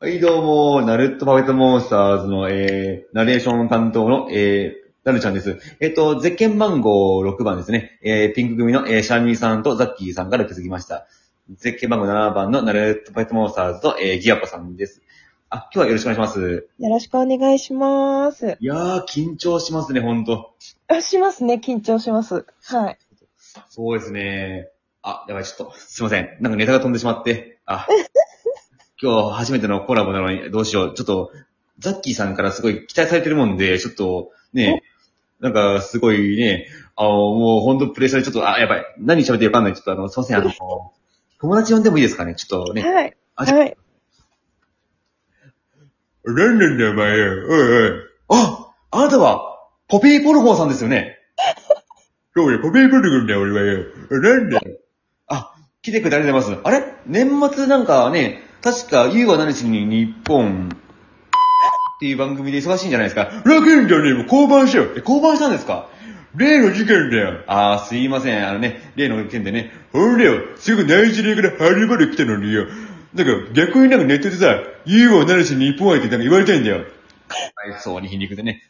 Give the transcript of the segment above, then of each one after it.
はい、どうも、ナルットパペットモンスターズの、えー、ナレーション担当の、えー、ナルちゃんです。えっ、と、ゼッケン番号6番ですね。えー、ピンク組の、えー、シャミーさんとザッキーさんから気づきました。ゼッケン番号7番のナルットパペットモンスターズと、えー、ギアコさんです。あ、今日はよろしくお願いします。よろしくお願いします。いやー、緊張しますね、ほんと。あ、しますね。緊張します。はい。そうですね。あ、やばい、ちょっと、すいません。なんかネタが飛んでしまって。あ、今日初めてのコラボなのに、どうしよう。ちょっと、ザッキーさんからすごい期待されてるもんで、ちょっと、ね、なんか、すごいね、あの、もうほんとプレッシャーでちょっと、あ、やばい。何喋ってるかわかんない。ちょっとあの、すいません。あの、友達呼んでもいいですかね？ちょっとね。はい。あ、じゃ、はい。なんなんだよ、お前よ。おいおい。ああなたは、ポピーポルホーさんですよね？そうよ、ポピーポルホーだよ、俺はよ。なんだよ。あ、来てくれてありがとうございます。あれ？年末なんかね、確か、ゆうは何しに日本っていう番組で忙しいんじゃないですか。楽んじゃねえもう降板しよう。え、降板したんですか？例の事件だよ。あー、すいません。あのね、例の件でね。ほんだよ、すぐナイジェリアからハリバル来たのによ。なんか逆になんかネットでさ、ユーをなるし日本愛ってなんか言われたいんだよ。はい、そうに皮肉でね。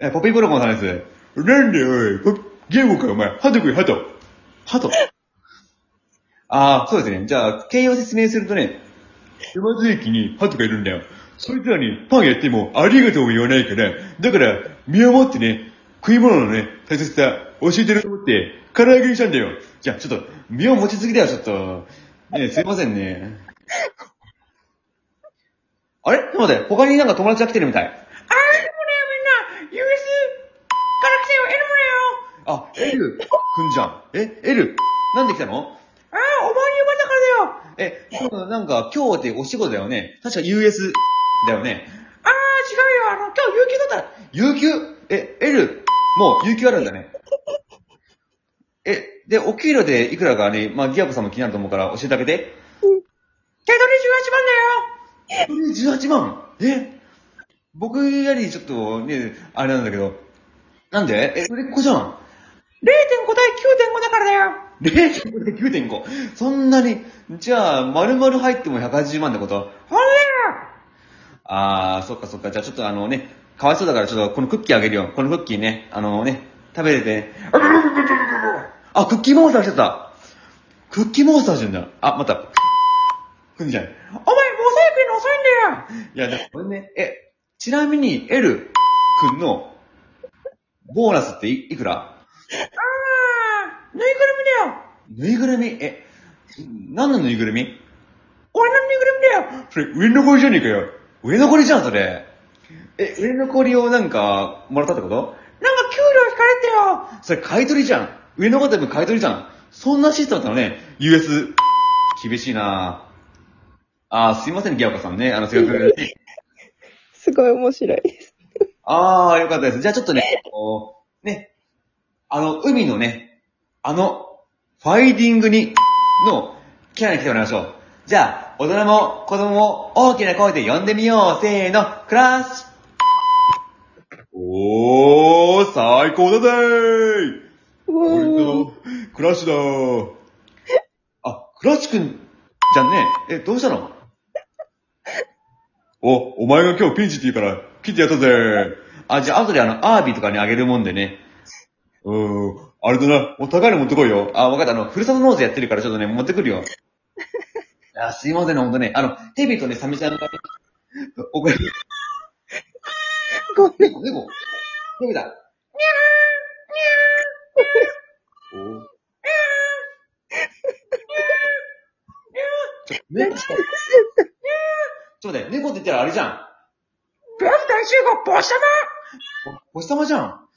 え、ポピーブロコンさんです。なんだよ、おい。ポゲームか、お前。ハト食い、ハト。ハト。ああ、そうですね。じゃあ、形容説明するとね、山津駅にハトがいるんだよ。そいつらにパンやってもありがとうも言わないから、だから、身をもってね、食い物のね、大切さ教えてると思って、唐揚げにしたんだよ。じゃあ、ちょっと、身を持ちすぎだよ、ちょっと。ねすいませんね。あれ？ちょっと待って、他になんか友達が来てるみたい。あー、でもね、みんな、US から来たよ、エルモだよ。あ、エルくんじゃん。え、エルなんで来たのあー、お前に呼ばれたからだよ。え、なんか今日ってお仕事だよね。確か US だよね。あー、違うよ、あの、今日有給だった。有給？え、L、もう有給あるんだね。え、で、お給料でいくらかね、まあ、ギアコさんも気になると思うから教えてあげて。手取り18万だよ。18万？え？僕よりちょっとね、あれなんだけど。なんで？え、売れっ子じゃん。0.5対9.5だからだよ。0.5で9.5。そんなに、じゃあ、丸々入っても180万ってこと？ほんとだよ。あー、そっかそっか。じゃあちょっとあのね、かわいそうだからちょっとこのクッキーあげるよ。このクッキーね、あのね、食べれてね。あ、クッキーモンスター来ちゃった。クッキーモンスターじゃんだ。あ、また。くんじゃん。お前、モザイクの遅いんだよい。や、でもこれね、え、ちなみに L くんのボーナスっていいくら、ぬいぐるみだよ。ぬいぐるみ？え、何のぬいぐるみ？俺のぬいぐるみだよ。それ、上の子じゃねえかよ。上の子じゃん、それ。え、上の子をなんか、もらったってこと？なんか給料引かれてよ。それ買い取りじゃん。上の子でも買い取りじゃん。そんなシステムだったのね。US。厳しいなあー、すいません、ギャオカさんね。あの、せっかく。すごい面白いです。あー、よかったです。じゃあちょっとね、こうね、あの、海のね、あの、ファイディングに、の、キャラに来てもらいましょう。じゃあ、大人も子供も大きな声で呼んでみよう。せーの、クラッシュおー、最高だぜー俺うと、クラッシュだー。あ、クラッシュくん、じゃんね。え、どうしたの？お、お前が今日ピンチって言うから、来てやったぜ。あ、じゃあ後であの、アービーとかにあげるもんでね。うーん、あれだな。もう高いの持ってこいよ。あ、わかった。あの、ふるさと納税やってるからちょっとね、持ってくるよ。あ、すいませんね、ほんとね。あの、ヘビとね、サメちゃんがね、おこれ、ごめん。猫、猫。猫だ。おちょ、猫ちょっと待って、猫って言ったらあれじゃん。ブラフ大集合、ボシャお、星様じゃん。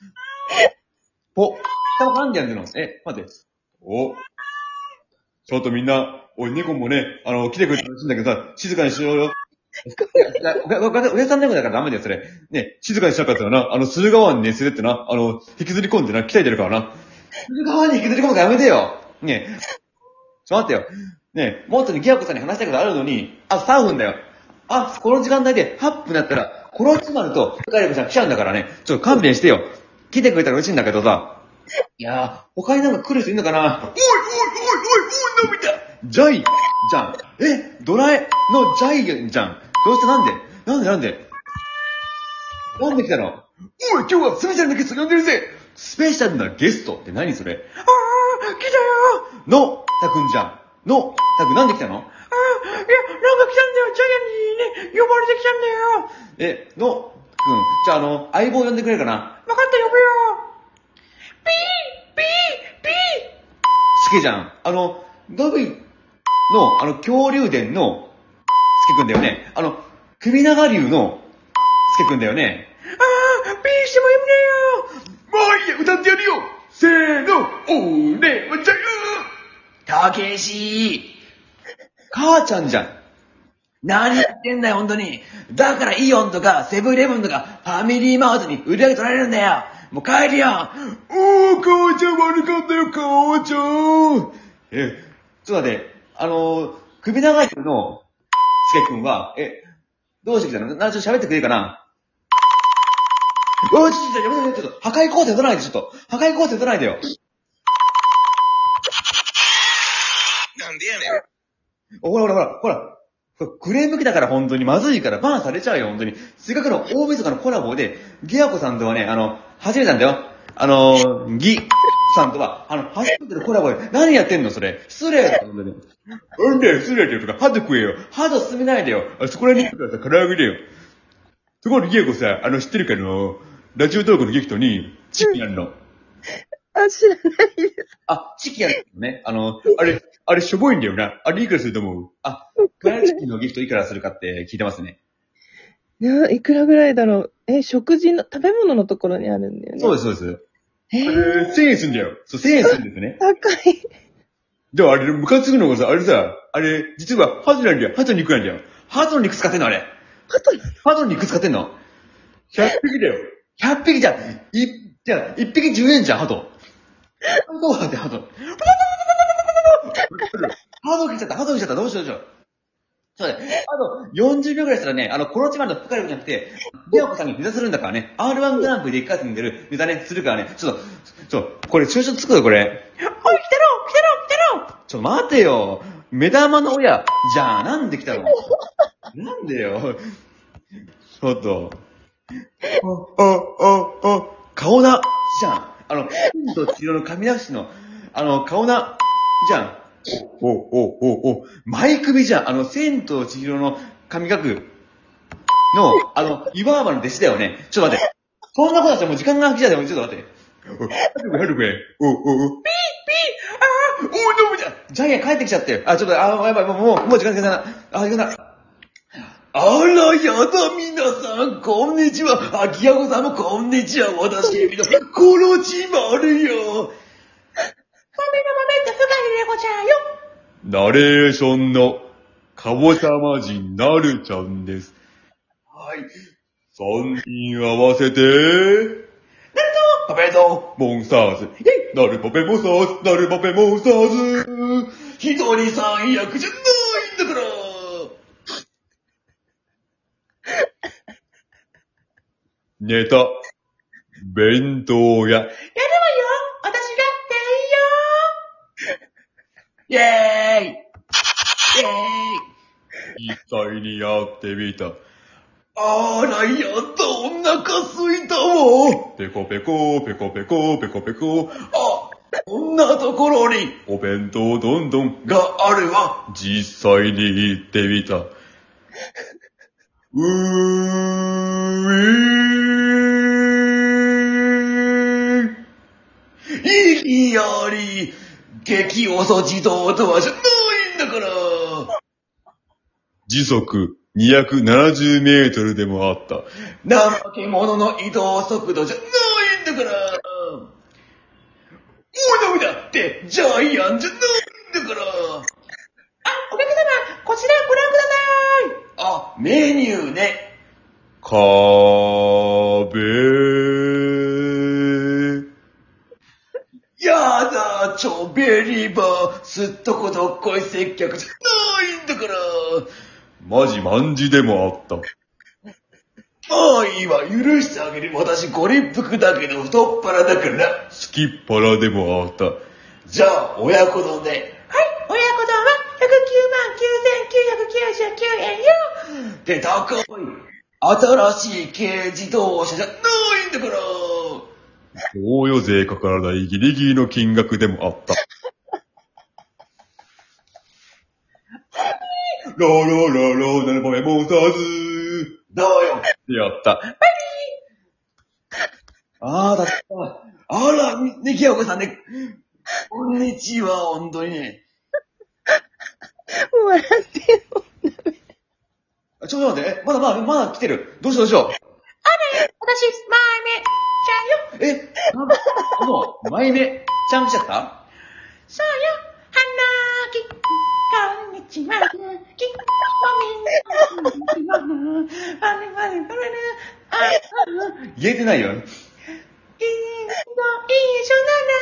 お、下がなんでやんでるのえ、待って。お。ちょっとみんな、おい、猫もね、あの、来てくれてほしいんだけどさ、静かにしろよ。いやいやおおおおやさん猫だからダメだよ、それ。ね、静かにしなかったらな、あの、駿河湾にね、するってな、あの、引きずり込んでな、鍛えてるからな。駿河湾に引きずり込むのやめてよ。ねちょっと待ってよ。ねもっとね、ギアコさんに話したいことあるのに、あ、3分だよ。あ、この時間帯で8分だったら、このつまると、ガリコちゃん来ちゃうんだからね、ちょっと勘弁してよ。来てくれたら嬉しいんだけどさ。いやー、他になんか来る人いんのかな？おいおいおいおいおい、のび太ジャイじゃん。え、ドラえのジャイじゃん。どうしたなんでなんでなんでなんで来たのおい、今日はスペシャルなゲスト呼んでるぜスペシャルなゲストって何それああ、来たよの、たくんじゃん。の、たくんなんで来たのああ、いや、なんか来たんだよ。ジャイアンにね、呼ばれてきたんだよ。え、の、じゃああの、相棒呼んでくれるかな？わかった、呼ぶよ。ピーピーピーすけじゃん。あの、ドビの、あの、恐竜伝の、すけくんだよね。あの、首長竜の、すけくんだよね。ああ、ピーしても呼ぶねよ。もういいや、歌ってやるよせーの、俺はじゃよたけし母ちゃんじゃん。何やってんだよ、ほんとに。だからイオンとかセブンイレブンとかファミリーマートに売り上げ取られるんだよ。もう帰るよ。おー、母ちゃん悪かったよ、母ちゃんえ、ちょっと待って、あの、首長竜の、すけくんは、え、どうしてきたの？な、ちょっと喋ってくれるかな？おい、ちょっと、ちょっと、やめて、ちょっと、破壊工程取らないで、ちょっと。破壊工程取らないでよ。なんでやねん。ほらほらほら、ほら。クレーム来たから本当にまずいからバンされちゃうよ、本当に。せっかくの大晦日のコラボで、ギアコさんとはね、あの、初めてなんだよ。あの、ギさんとは、あの、初めてのコラボで、何やってんの、それ。失礼だよ、本当に。なんだよ、失礼だよ、とか、ハード食えよ。ハード進めないでよ。あそこらに行くからさ、唐揚げだよ。ところでギアコさ、あの、知ってるかの、ラジオトークのギフトに、チキンあるの。あ、知らないです。あ、チキンあるのね。あの、あれ、あれしょぼいんだよな。あれいくらすると思う？あ、フライチキンのギフトいくらするかって聞いてますね。な、いくらぐらいだろう？え、食事の、食べ物のところにあるんだよね。。そうですす、そうです。えあれ、1000円すんだよ。そう、1000円するんですね。高い。でもあれ、ムカつくのがさ、あれさ、あれ、実はハトなんだよ。ハトの肉なんだよ。ハトの肉使ってんのあれ。ハトハトの肉使ってんの ?100 匹だよ。100匹じゃん。い、じゃあ、1匹10円じゃん、ハト。どうだって、ハト。ハト来ちゃった、ハト来ちゃった、どうしようどうしよう。そうだね。あと、40秒ぐらいしたらね、あの、コロチマルの深いことじゃなくて、ビアコさんにネタするんだからね、R1 グランプリで1回戦に出るネタね、するからね、ちょっと、ちょっと、これ、抽象つくよ、これ。おい、来たろ来たろ来たろちょ、待てよ。目玉の親、じゃあ、なんで来たの？なんでよ。ちょっと。あ、あ、あ、あ、顔な、じゃん。あの、千と千尋の神隠しの、あの、顔な、じゃん。お、お、お、お、前首じゃん。あの、千と千尋の神隠の、あの、岩場の弟子だよね。ちょっと待って。そんなことだったらもう時間が来ちゃうよ。ちょっと待って。お、はるくん。お、お、お、おい、どうもじゃ、ジャイアン帰ってきちゃって。あ、ちょっと、あ、やばい、もう、もう、もう時間時間だな。あ、時間だ。あら、やだ、皆さん、こんにちは。あ、ギアゴさんもこんにちは。私、エビの、コロチマルよ。ナレーションの、かぼちゃ魔人、なるちゃんです。はい。三人合わせて、パペドモンスターズ。なるパペモンスターズ、なるパペモンスターズ。一人三役じゃないんだから。ネタ、弁当屋。やるイェーイイェーイ実際にやってみた。あら、やった、お腹すいたわ。ペコペコ、ペコペコ、ペコペコ。あ、こんなところに、お弁当どんどんがあるわ。実際に行ってみた。う ー激遅自動ドアじゃないんだから。時速270メートルでもあった。怠け者の移動速度じゃないんだから。おいダメだって、ジャイアンじゃないんだから。あ、お客様、こちらご覧くださいあ、メニューね。壁。やだ、ちょべりば、すっとこどっこい接客じゃないんだから。マジマンジでもあった。まあいいわ、許してあげる。私ご立腹だけど太っ腹だから。好きっ腹でもあった。じゃあ、親子丼で。はい、親子丼は109万9999円よで、高い。新しい軽自動車じゃないんだから。贈与税かからないギリギリの金額でもあった。ローローローローなるポメモンスターズどうよ。やった。ああ、だった。あら、ね、きやこさんね。こんにちは、本当にね。笑ってよ。あちょっと待って、えまだまだ、まだ来てる。どうしようどうしよ私、前目、ちゃんよ。う。え、なんもう、前目、ちゃん来ちゃった？そうよ。花き、こんにちは。き、もみんな、こんにちは。あれあれあれああ、言えてないよ。いいの、いい緒なら、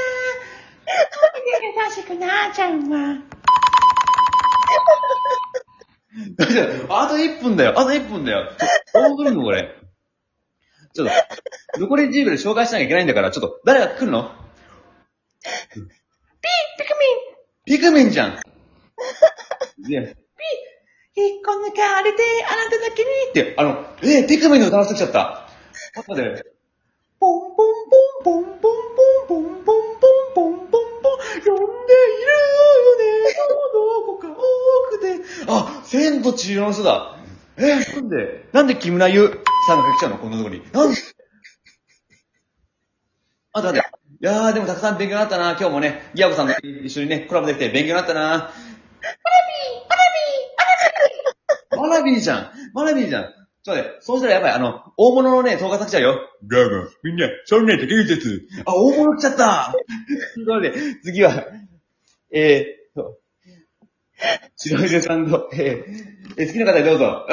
優しくなっちゃうわ。大丈夫あと1分だよ。あと1分だよ。どうするのこれ。ちょっと、残り10秒で紹介しなきゃいけないんだから、ちょっと、誰が来るの？ピクミンピクミンじゃん。いや、引っこ抜かれて、あなただけに。って、あの、えー、ピクミンの歌わせてきちゃった。待って待って。ポンポンポンポンポンポンポンポンポンポンポンポン、呼んでいるよね、どこか多くて。あ、千と千尋の人だ。えー、なんで、なんで木村優さんが来ちゃうのこんなところに。なんで？あ、待って。いやー、でもたくさん勉強になったな。今日もね、ギアコさんと一緒にね、コラボできて勉強になったな。マナビーじゃんマナビーじゃんちょっとね、そうしたらやばい。あの、大物のね、動画さ来ちゃうよ。どうも、みんな、そんな竹内です。あ、大物来ちゃったということで、次は、えー、と、白井さんの、えー、好きな方どうぞ。